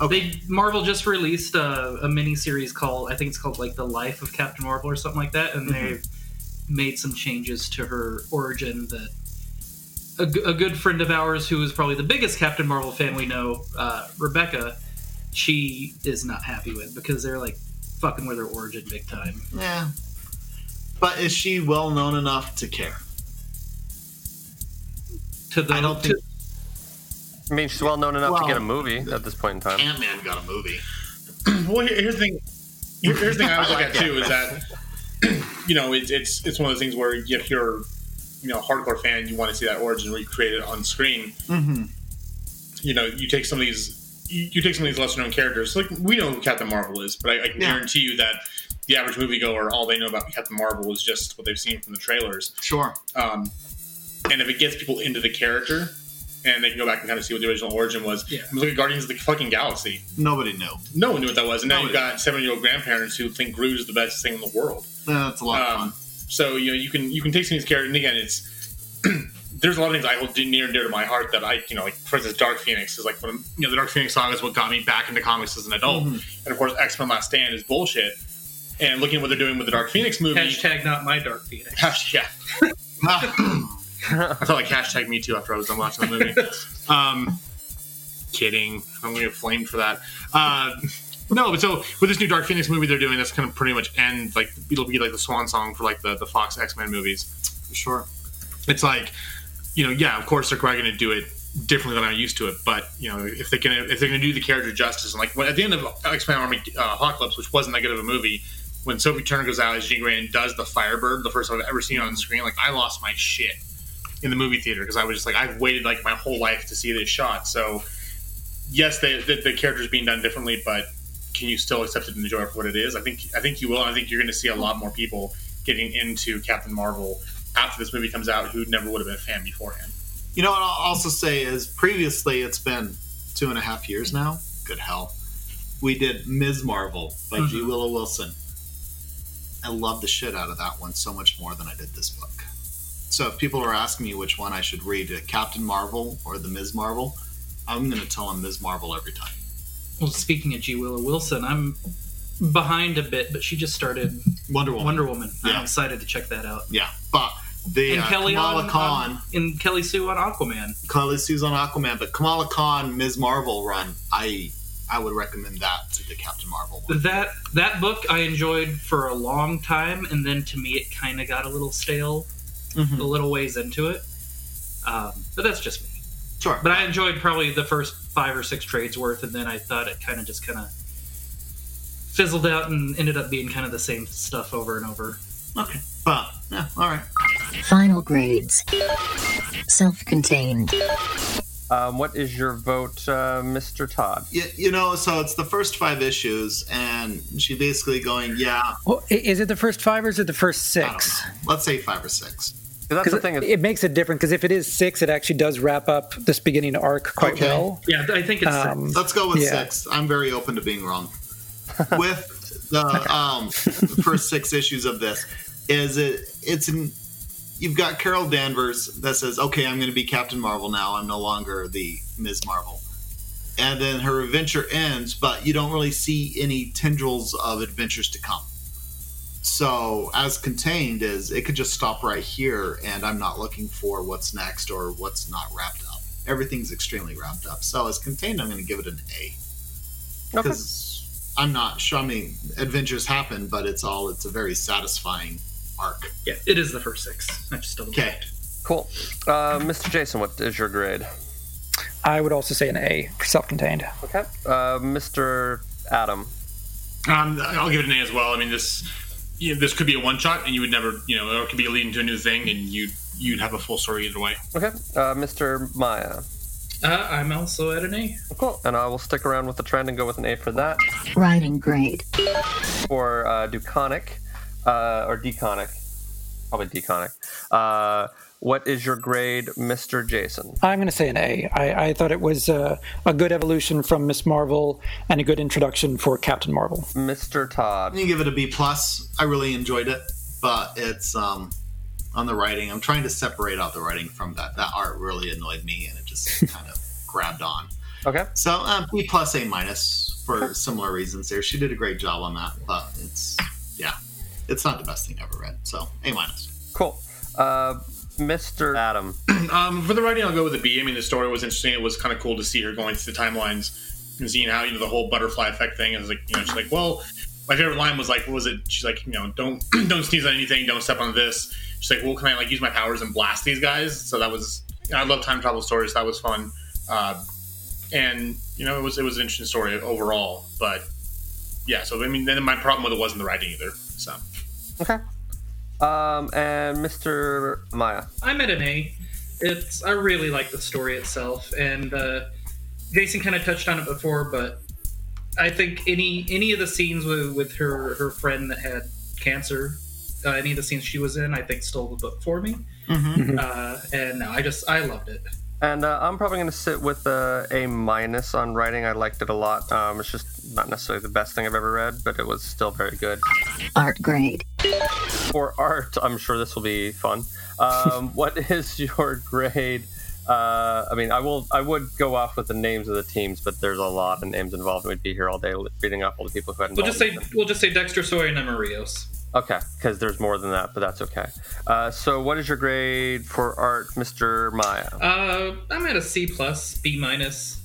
Okay. They Marvel just released a, a mini series called I think it's called like the Life of Captain Marvel or something like that, and Mhm. they've made some changes to her origin that a, g- a good friend of ours who is probably the biggest Captain Marvel fan we know, uh, Rebecca, she is not happy with because they're like fucking with her origin big time. Yeah. But is she well known enough to care? To the I don't think I mean, she's well known enough Well, to get a movie at this point in time. Ant Man got a movie. well, here's the thing. Here's the thing I would look at too is that you know it's it's it's one of those things where if you're you know a hardcore fan, you want to see that origin recreated on screen. Mm-hmm. You know, you take some of these you, you take some of these lesser known characters. Like we know who Captain Marvel is, but I, I can Yeah. guarantee you that the average moviegoer, all they know about Captain Marvel is just what they've seen from the trailers. Sure. Um, and if it gets people into the character, and they can go back and kind of see what the original origin was. Yeah. I mean, look at Guardians of the fucking Galaxy. Nobody knew. No one knew what that was, and now Nobody. you've got seven-year-old grandparents who think Groot is the best thing in the world. Yeah, that's a lot of Um, fun. So you know you can you can take some of these characters, and again, it's there's a lot of things I hold near and dear to my heart that I you know like for instance, Dark Phoenix is like when, you know the Dark Phoenix saga is what got me back into comics as an adult, Mm-hmm. and of course X Men Last Stand is bullshit. And looking at what they're doing with the Dark Phoenix movie, Hashtag not my Dark Phoenix. yeah. I felt like hashtag me too after I was done watching the movie. um, kidding. I'm going to get flamed for that. Uh, no, but so with this new Dark Phoenix movie they're doing, that's going to pretty much end like it'll be like the swan song for like the, the Fox X Men movies. For sure. It's like, you know, yeah, of course they're probably going to do it differently than I'm used to it, but you know, if they can, if they're going to do the character justice, and like when, at the end of X Men Army uh, Apocalypse, which wasn't that good of a movie, when Sophie Turner goes out as Jean Grey and does the Firebird, the first time I've ever seen it on screen, like I lost my shit in the movie theater because I was just like, I've waited like my whole life to see this shot. So, yes, the, the, the character's being done differently, but can you still accept it and enjoy it for what it is? I think I think you will. And I think you're going to see a lot more people getting into Captain Marvel after this movie comes out who never would have been a fan beforehand. You know what I'll also say is previously it's been two and a half years now. Good hell. We did Ms. Marvel by mm-hmm. G. Willow Wilson. I love the shit out of that one so much more than I did this book. So if people are asking me which one I should read, uh, Captain Marvel or the Ms. Marvel, I'm going to tell them Ms. Marvel every time. Well, speaking of G. Willow Wilson, I'm behind a bit, but she just started Wonder Woman. Wonder Woman. Yeah. I'm excited to check that out. Yeah, but the and uh, Kelly Kamala on, Khan, on- and Kelly Sue on Aquaman. Kelly Sue's on Aquaman, but Kamala Khan Ms. Marvel run, I I would recommend that to the Captain Marvel one. That that book I enjoyed for a long time, and then to me it kind of got a little stale, Mm-hmm. a little ways into it. Um, but that's just me. Sure. But I enjoyed probably the first five or six trades worth, and then I thought it kind of just kind of fizzled out and ended up being kind of the same stuff over and over. Okay. But yeah, all right. Final grades. Self contained. Um, what is your vote, uh, Mr. Todd? You, you know, so it's the first five issues, and she basically going, yeah, Well, is it the first five or is it the first six? let's say five or six. That's the thing. It, it makes it different because if it is six, it actually does wrap up this beginning arc quite Okay. well. Yeah, I think it's Um, Let's go with yeah. six. I'm very open to being wrong. with the um, first six issues of this, is it? It's in. You've got Carol Danvers that says, "Okay, I'm going to be Captain Marvel now. I'm no longer the Ms. Marvel." And then her adventure ends, but you don't really see any tendrils of adventures to come. So, as contained is it could just stop right here, and I'm not looking for what's next or what's not wrapped up. Everything's extremely wrapped up. So, as contained, I'm going to give it an A because I'm not sure. I mean, adventures happen, but it's all it's a very satisfying arc. yeah, it is the first six. I just double Okay, Cool. Uh, Mr. Jason, what is your grade? I would also say an A for self-contained. Okay. Uh, Mr. Adam. Um, I'll give it an A as well. I mean, this you know, this could be a one shot, and you would never, you know, or it could be leading to a new thing, and you'd you'd have a full story either way. Okay. Uh, Mr. Maya. Uh, I'm also at an A. Cool. And I will stick around with the trend and go with an A for that. Writing grade. For uh, Duconic, uh, or Deconic, probably Deconic. What is your grade, Mr. Jason? I'm going to say an A. I, I thought it was uh, a good evolution from Miss Marvel and a good introduction for Captain Marvel. Mr. Todd. I'm give it a B plus. I really enjoyed it, but it's um on the writing. I'm trying to separate out the writing from that. That art really annoyed me, and it just kind of grabbed on. Okay. So uh, B plus A minus for similar reasons. There, she did a great job on that, but it's yeah, it's not the best thing I ever read. So A minus. Cool. Uh, Mr. Adam. Um, for the writing, I'll go with a B. I mean, the story was interesting. It was kind of cool to see her going through the timelines and seeing how you know the whole butterfly effect thing. is like, you know, she's like, well, my favorite line was like, what was it? She's like, you know, don't don't sneeze on anything, don't step on this. She's like, well, can I like use my powers and blast these guys? So that was, I love time travel stories. That was fun, uh, and you know, it was it was an interesting story overall. But yeah, so I mean, then my problem with it wasn't the writing either. So Okay. Um, and Mr. Maya. I'm at an A. It's I really like the story itself, and uh, Jason kind of touched on it before, but I think any any of the scenes with with her her friend that had cancer, uh, any of the scenes she was in, I think stole the book for me. Mhm. Uh, and no, I just I loved it. And uh, I'm probably going to sit with a A minus on writing. I liked it a lot. Um, it's just not necessarily the best thing I've ever read, but it was still very good. Art grade. For art, I'm sure this will be fun. Um, what is your grade? Uh, I mean, I will. I would go off with the names of the teams, but there's a lot of names involved. and We'd be here all day reading off all the people who had. We'll just involved say we'll just say Dexter Soy and Emma Rios. Okay, because there's more than that, but that's okay. Uh, so, what is your grade for art, Mr. Maya? Uh, I'm at a C plus, B minus.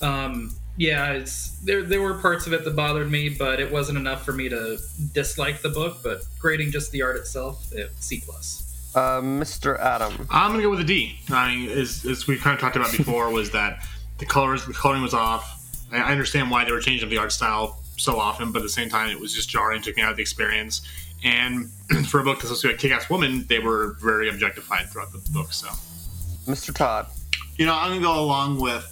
Um, yeah, it's there. There were parts of it that bothered me, but it wasn't enough for me to dislike the book. But grading just the art itself, it, C plus. Uh, Mr. Adam. I'm gonna go with a D. I mean, as, as we kind of talked about before, was that the colors, the coloring was off. I, I understand why they were changing the art style so often, but at the same time, it was just jarring, took me out of the experience. And for a book that's supposed to be a kick-ass woman, they were very objectified throughout the book. So, Mr. Todd. You know, I'm gonna go along with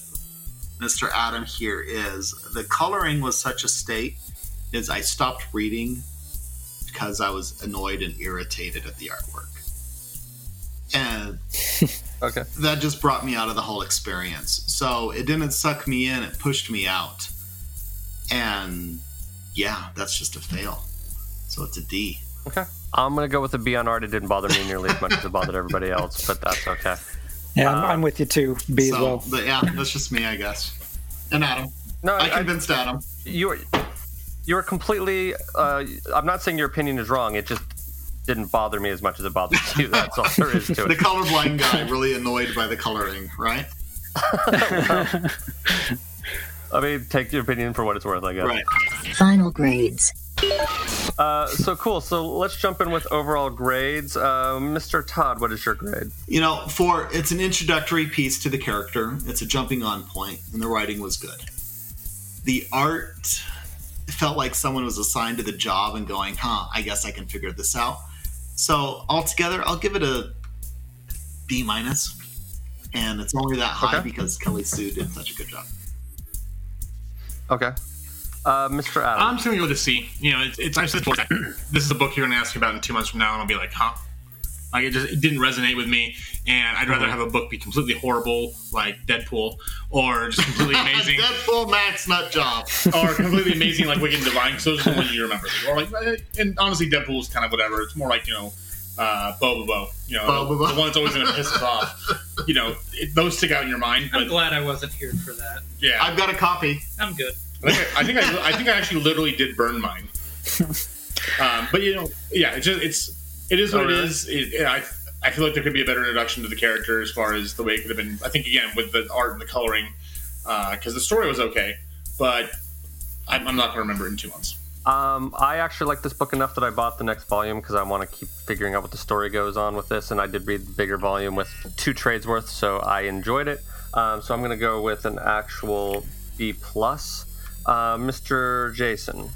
Mr. Adam here. Is the coloring was such a state? Is I stopped reading because I was annoyed and irritated at the artwork, and okay, that just brought me out of the whole experience. So it didn't suck me in; it pushed me out, and yeah, that's just a fail. So it's a D. Okay. I'm gonna go with a B on art. It didn't bother me nearly as much as it bothered everybody else, but that's okay. Yeah, I'm, I'm with you too. B as well. but yeah, that's just me, I guess. And Adam. No, I convinced Adam. You were you were completely. Uh, I'm not saying your opinion is wrong. It just didn't bother me as much as it bothers you. That's all there is to it. the colorblind guy really annoyed by the coloring, right? I mean, take your opinion for what it's worth, I guess. Right. Final grades. Uh, so cool. So let's jump in with overall grades. Uh, Mr. Todd, what is your grade? You know, for it's an introductory piece to the character. It's a jumping on point, and the writing was good. The art felt like someone was assigned to the job and going, "Huh, I guess I can figure this out." So altogether, I'll give it a B minus, and it's only that high Okay. because Kelly Sue did such a good job. Okay. Uh, Mr. Adam. I'm just gonna go with a C. You know, it's, it's I said before, this is a book you're gonna ask me about in two months from now, and I'll be like, huh? Like it just it didn't resonate with me, and I'd rather Mhm. have a book be completely horrible, like Deadpool, or just completely amazing, Deadpool Max Nut Job, or completely amazing like Wicked and Divine. Because those are the ones you remember. Or like, eh, and honestly, Deadpool's kind of whatever. It's more like you know, uh, Bo Bo, you know, Bo Bo Bo. the one that's always gonna piss us off. You know, it, those stick out in your mind. I'm glad I wasn't here for that. yeah, I've got a copy. I'm good. I think I, I think I, I think I actually literally did burn mine. Um, but you know, yeah, it's just it's it is what Oh, it really? is. It, it- I I feel like there could be a better introduction to the character as far as the way it could have been. I think again with the art and the coloring, because the story was okay, but I'm, I'm not going to remember it in two months. Um, I actually like this book enough that I bought the next volume because I want to keep figuring out what the story goes on with this, and I did read the bigger volume with two trades worth, so I enjoyed it. Um, so I'm going to go with an actual B plus. Uh, Mr. Jason.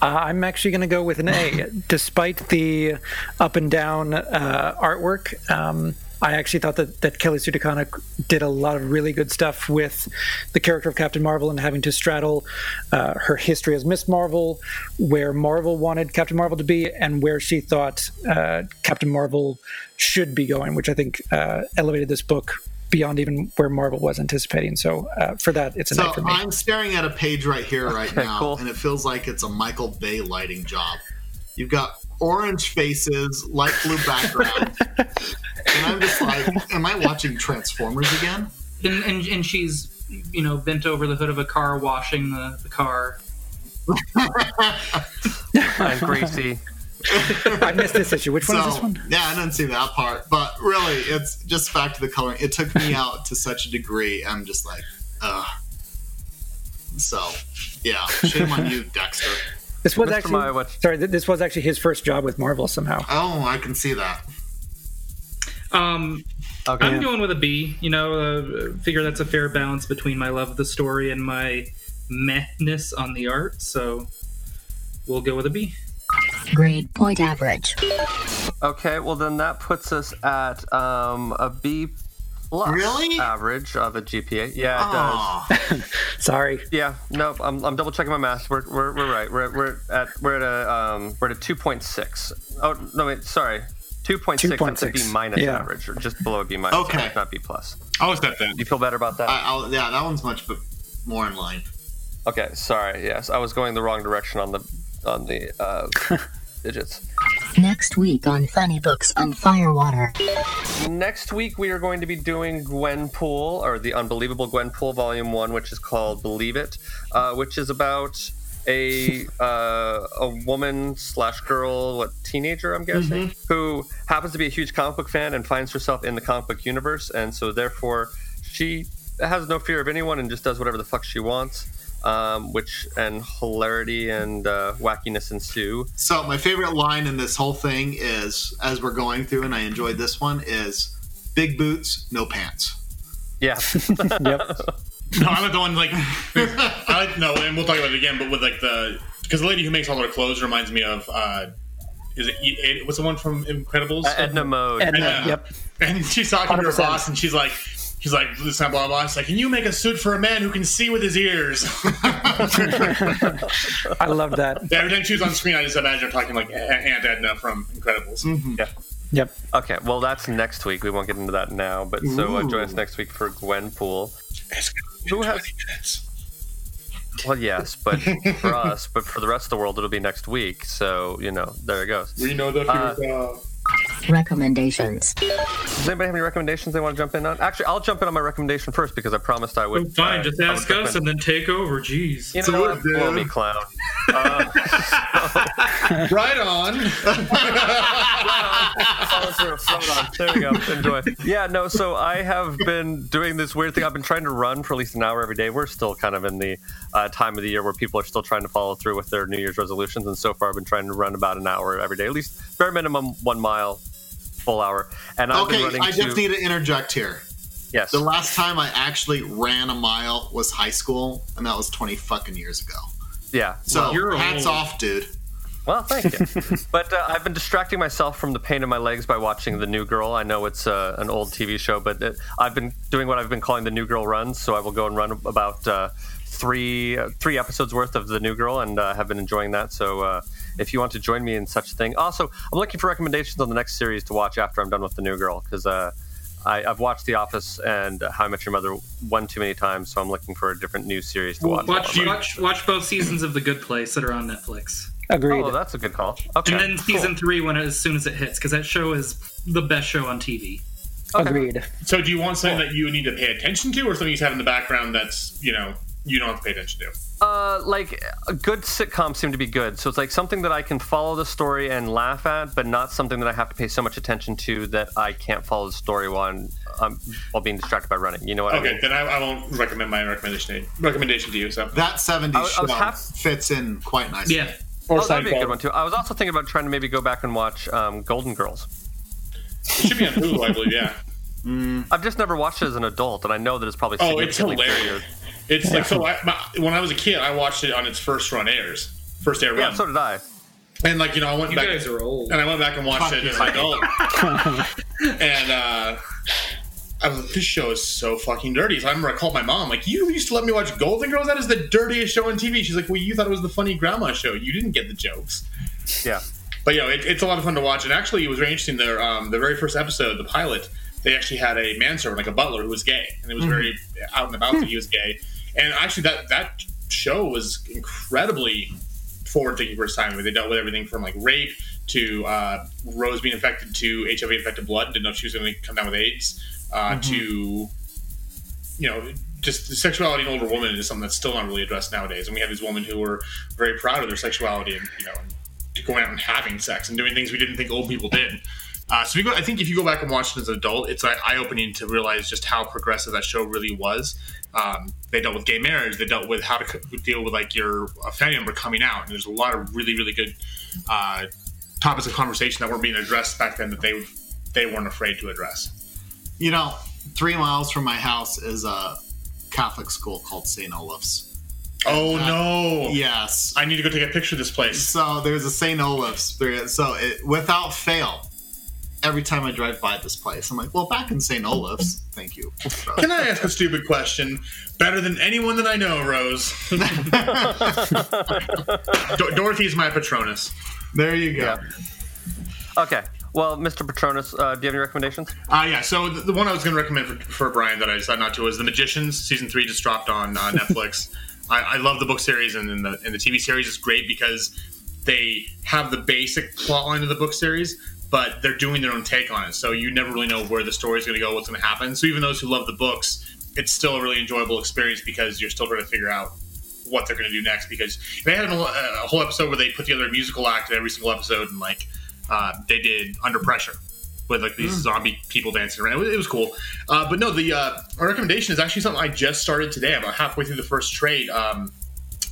Uh, I'm actually going to go with an A. Despite the up and down uh, artwork, um, I actually thought that, that Kelly DeConnick did a lot of really good stuff with the character of Captain Marvel and having to straddle uh, her history as Miss Marvel, where Marvel wanted Captain Marvel to be, and where she thought uh, Captain Marvel should be going, which I think uh, elevated this book beyond even where Marvel was anticipating. So uh, for that, it's an So A for me. I'm staring at a page right here, right Okay, now, cool. and it feels like it's a Michael Bay lighting job. You've got orange faces, light blue background, and I'm just like, am I watching Transformers again? And, and and she's you know bent over the hood of a car washing the, the car. and greasy. I missed this issue. Which one is this one? Yeah, I didn't see that part, but really, it's just back to the coloring. It took me out to such a degree. I'm just like, ugh. So, yeah, shame on you, Dexter. This was Mr. actually Maya, what- sorry. This was actually his first job with Marvel somehow. Oh, I can see that. Um, Okay. I'm going with a B. You know, uh, figure that's a fair balance between my love of the story and my mehness on the art. So we'll go with a B. Grade point average. Okay, well then that puts us at um, a B plus Really? average of a GPA. Yeah, it Aw. does. Sorry. Yeah, no, I'm, I'm double checking my math. We're, we're, we're right. We're, we're at we're at a um, we're at a two point six. Oh no, wait, sorry, two point six. That's a B 2.6. minus Yeah. average, or just below a B minus. Okay. average, not B plus. I'll accept that. You feel better about that? I, I'll, yeah, that one's much more in line. okay, sorry. Yes, I was going the wrong direction on the on the uh, digits. Next week on Funny Books on Firewater. Next week we are going to be doing Gwenpool, or the Unbelievable Gwenpool, Volume One, which is called Believe It, uh, which is about a uh, a woman slash girl, what teenager I'm guessing, who happens to be a huge comic book fan and finds herself in the comic book universe, and so therefore she has no fear of anyone and just does whatever the fuck she wants. Um, which and hilarity and uh, wackiness ensue. So my favorite line in this whole thing is, as we're going through, and I enjoyed this one, is "Big boots, no pants." Yeah. yep. No, I'm not the one like. I like no, and we'll talk about it again. But with like the because the lady who makes all their clothes reminds me of. uh is it, it what's the one from Incredibles? Uh, Edna Mode. Edna, yep. And she's talking to her boss, and she's like, she's like, listen, blah blah. blah. She's like, can you make a suit for a man who can see with his ears? I love that. Every time she was on screen, I just imagine her talking like Aunt Edna from Incredibles. Yeah. Yep. Okay, well, that's next week. We won't get into that now, but so uh, join us next week for Gwenpool. It's Who has? 20 minutes. Well, yes, but for us, but for the rest of the world, it'll be next week. So you know, there it goes. We know the Uh, future. Recommendations. Does anybody have any recommendations they want to jump in on? Actually, I'll jump in on my recommendation first because I promised I would. Oh, fine, uh, just ask us and then take over. Jeez. You know what, what? Blow me, clown. Uh, right on. There we go. Enjoy. Yeah, no, so I have been doing this weird thing. I've been trying to run for at least an hour every day. We're still kind of in the uh, time of the year where people are still trying to follow through with their New Year's resolutions. And so far, I've been trying to run about an hour every day, at least bare minimum one mile, full hour. And I've Okay, been running I to. just need to interject here. yes. The last time I actually ran a mile was high school, and that was twenty fucking years ago. yeah. So You're hats old. off, dude. Well, thank you. but uh, I've been distracting myself from the pain in my legs by watching The New Girl. I know it's uh, an old TV show, but it, I've been doing what I've been calling the New Girl runs. So I will go and run about uh, three uh, three episodes worth of The New Girl, and uh, have been enjoying that. So uh, if you want to join me in such a thing, also I'm looking for recommendations on the next series to watch after I'm done with The New Girl because. Uh, I, I've watched The Office and How I Met Your Mother one too many times, so I'm looking for a different new series to watch. Watch, watch, watch both seasons of The Good Place that are on Netflix. Agreed. Oh, that's a good call. Okay, and then season cool. three when as soon as it hits, because that show is the best show on TV. Agreed. So, do you want something that you need to pay attention to, or something you just have in the background that's you know you don't have to pay attention to? Uh, like a good sitcoms seem to be good. So it's like something that I can follow the story and laugh at, but not something that I have to pay so much attention to that I can't follow the story while I'm, um, while being distracted by running. You know what I Okay, mean? then I, I won't recommend my recommendation recommendation to you. So That '70s I I show hap- fits in quite nicely. Yeah. Or oh, that'd be a good one too. I was also thinking about trying to maybe go back and watch um, Golden Girls. It should be on Hulu, I believe. Yeah. I've just never watched it as an adult, and I know that it's probably Oh, it's hilarious. funnier. It's like so. I, my, when I was a kid, I watched it on its first run airs, first air run. Yeah, run, so did I. and like you know, I went You back guys are old. and I went back and watched it as an adult, and uh, I was like, this show is so fucking dirty. So I remember I called my mom, like, you used to let me watch Golden Girls. That is the dirtiest show on TV. She's like, well, you thought it was the funny grandma show. You didn't get the jokes. Yeah. But you know, it, it's a lot of fun to watch. And actually, it was very interesting. There, um, the very first episode, the pilot, they actually had a manservant, like a butler, who was gay, and it was very out and about that he was gay. And actually, that that show was incredibly forward thinking for its time. They dealt with everything from like rape to uh, Rose being infected to HIV infected blood, didn't know if she was going to come down with AIDS, uh, to you know. Just sexuality in older women is something that's still not really addressed nowadays, and we have these women who are very proud of their sexuality and you know going out and having sex and doing things we didn't think old people did. Uh, so we go, I think if you go back and watch it as an adult, it's eye opening to realize just how progressive that show really was. Um, they dealt with gay marriage. They dealt with how to co- deal with like your a family member coming out. And there's a lot of really really good uh, topics of conversation that weren't being addressed back then that they they weren't afraid to address. You know, three miles from my house is a Catholic school called St. Olaf's. Oh no! Yes. I need to go take a picture of this place. So there's a St. Olaf's. There, so it, without fail, every time I drive by this place. I'm like, well, back in St. Olaf's, thank you. Can I ask a stupid question? Better than anyone that I know, Rose. Do- Dorothy's my Patronus. There you go. Okay. Well, Mr. Patronus, uh, do you have any recommendations? Uh, yeah, so the, the one I was going to recommend for, for Brian that I decided not to was The Magicians. Season three just dropped on uh, Netflix. I, I love the book series, and then the, and the TV series is great because they have the basic plot line of the book series, but they're doing their own take on it. So you never really know where the story is going to go, what's going to happen. So even those who love the books, it's still a really enjoyable experience because you're still trying to figure out what they're going to do next. Because they had a, a whole episode where they put together a musical act in every single episode, and like uh, they did Under Pressure with like these zombie people dancing around. It was, it was cool. Uh, but no, the uh, our recommendation is actually something I just started today. I'm about halfway through the first trade. Um,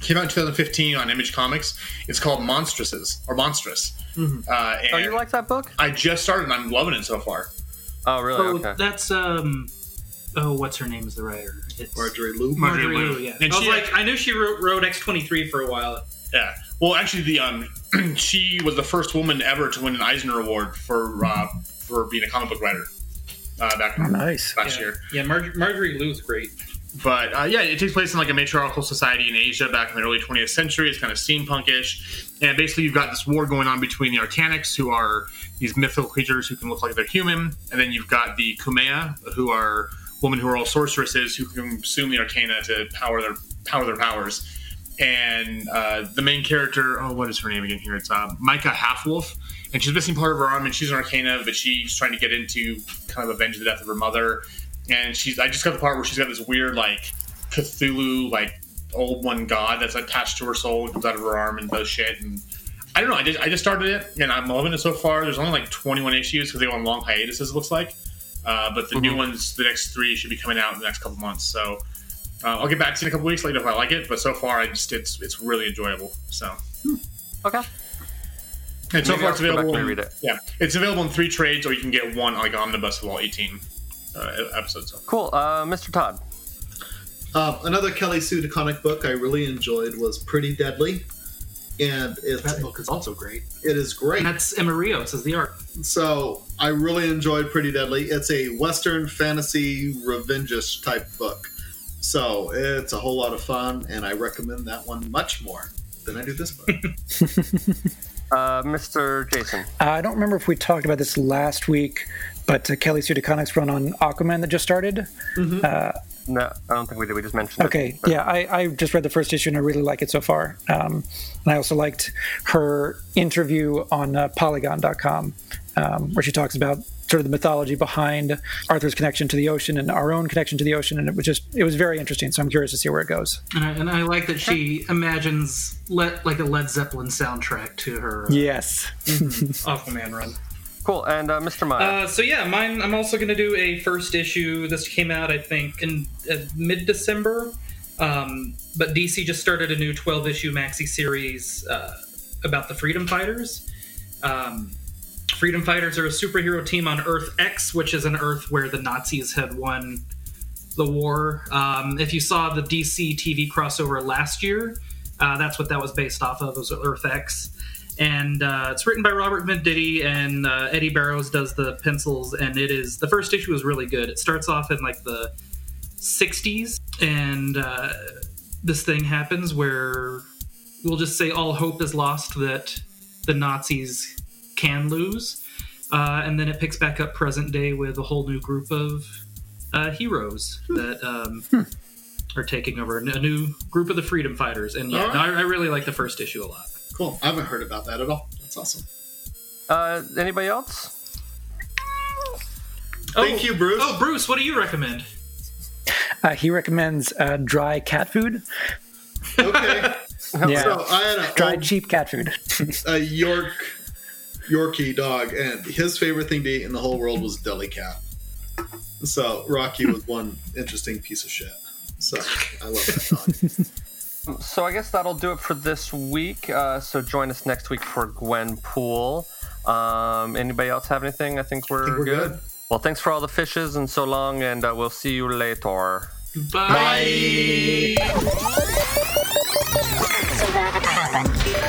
came out in 2015 on Image Comics. It's called Monstress or Monstrous. Uh, and Oh, you like that book? I just started and I'm loving it so far. Oh, really? Oh, okay. that's um. Oh, what's her name is the writer? It's Marjorie Liu. Marjorie Marjorie Liu. Liu. Yeah. And I was she- like, I knew she wrote, wrote X twenty three for a while. Yeah. Well, actually, the um, she was the first woman ever to win an Eisner Award for uh, for being a comic book writer uh, back Oh, nice. last yeah. year. Yeah, Mar- Marjorie Liu's great. But uh, yeah, it takes place in like a matriarchal society in Asia back in the early 20th century. It's kind of steampunkish, and basically you've got this war going on between the Arcanics, who are these mythical creatures who can look like they're human, and then you've got the Cumaea, who are women who are all sorceresses who can consume the Arcana to power their power their powers. And uh, the main character, oh, what is her name again? Here, it's uh, Maika Halfwolf, and she's missing part of her arm, and she's an Arcana, but she's trying to get into kind of avenge the death of her mother and she's I just got the part where she's got this weird like Cthulhu like old one god that's attached to her soul and comes out of her arm and does shit and I don't know I just I just started it and I'm loving it so far. There's only like 21 issues because they go on long hiatuses it looks like, uh, but the new ones the next three should be coming out in the next couple months. So uh, I'll get back to you in a couple weeks later if I like it. But so far I just it's it's really enjoyable. So Okay. and so Maybe far it's available. and in- read it. Yeah, it's available in three trades or you can get one like omnibus of all 18 uh, episodes. Cool. Uh, Mr. Todd. Um, another Kelly Sue comic book I really enjoyed was Pretty Deadly, and it's, That book is also great. it is great. And that's Emma Rios as the art. So I really enjoyed Pretty Deadly. It's a Western fantasy revenge type book. So it's a whole lot of fun, and I recommend that one much more than I do this book. Uh, Mr. Jason. Uh, I don't remember if we talked about this last week, but uh, Kelly Sue DeConnick's run on Aquaman that just started. Uh, No, I don't think we did. We just mentioned Okay, it. but- yeah, I, I just read the first issue and I really like it so far. Um, and I also liked her interview on uh, Polygon.com, um, where she talks about sort of the mythology behind Arthur's connection to the ocean and our own connection to the ocean, and it was just it was very interesting. So I'm curious to see where it goes. And I, and I like that she imagines let like a Led Zeppelin soundtrack to her uh, Yes. Aquaman run. Cool. And uh, Mr. Meyer. Uh, so yeah, mine. I'm also going to do a first issue. This came out, I think, in uh, mid December. Um, but DC just started a new 12 issue maxi series uh, about the Freedom Fighters. Um, Freedom Fighters are a superhero team on Earth X, which is an Earth where the Nazis had won the war. Um, if you saw the DC TV crossover last year, uh, that's what that was based off of. Was Earth X, and uh, it's written by Robert Venditti and uh, Eddy Barrows does the pencils. And it is the first issue is really good. It starts off in like the '60s, and uh, this thing happens where we'll just say all hope is lost that the Nazis can lose. Uh, and then it picks back up present day with a whole new group of uh, heroes that um, are taking over a new group of the freedom fighters. And yeah, right. I, I really like the first issue a lot. cool. I haven't heard about that at all. That's awesome. Uh, anybody else? Thank you, Bruce. Oh, Bruce, what do you recommend? Uh, he recommends uh, dry cat food. Okay. Yeah, So I had a, dry cheap cat food. a York Yorkie dog, and his favorite thing to eat in the whole world was deli cat. So Rocky was one interesting piece of shit. So I love that dog. So I guess that'll do it for this week. Uh, so join us next week for Gwen Pool. Um, anybody else have anything? I think we're, think we're good. good. Well, thanks for all the fishes and so long, and uh, we'll see you later. Bye. So that happened.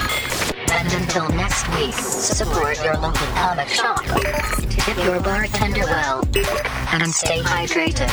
And until next week, support your local comic shop, tip your bartender well, and stay hydrated.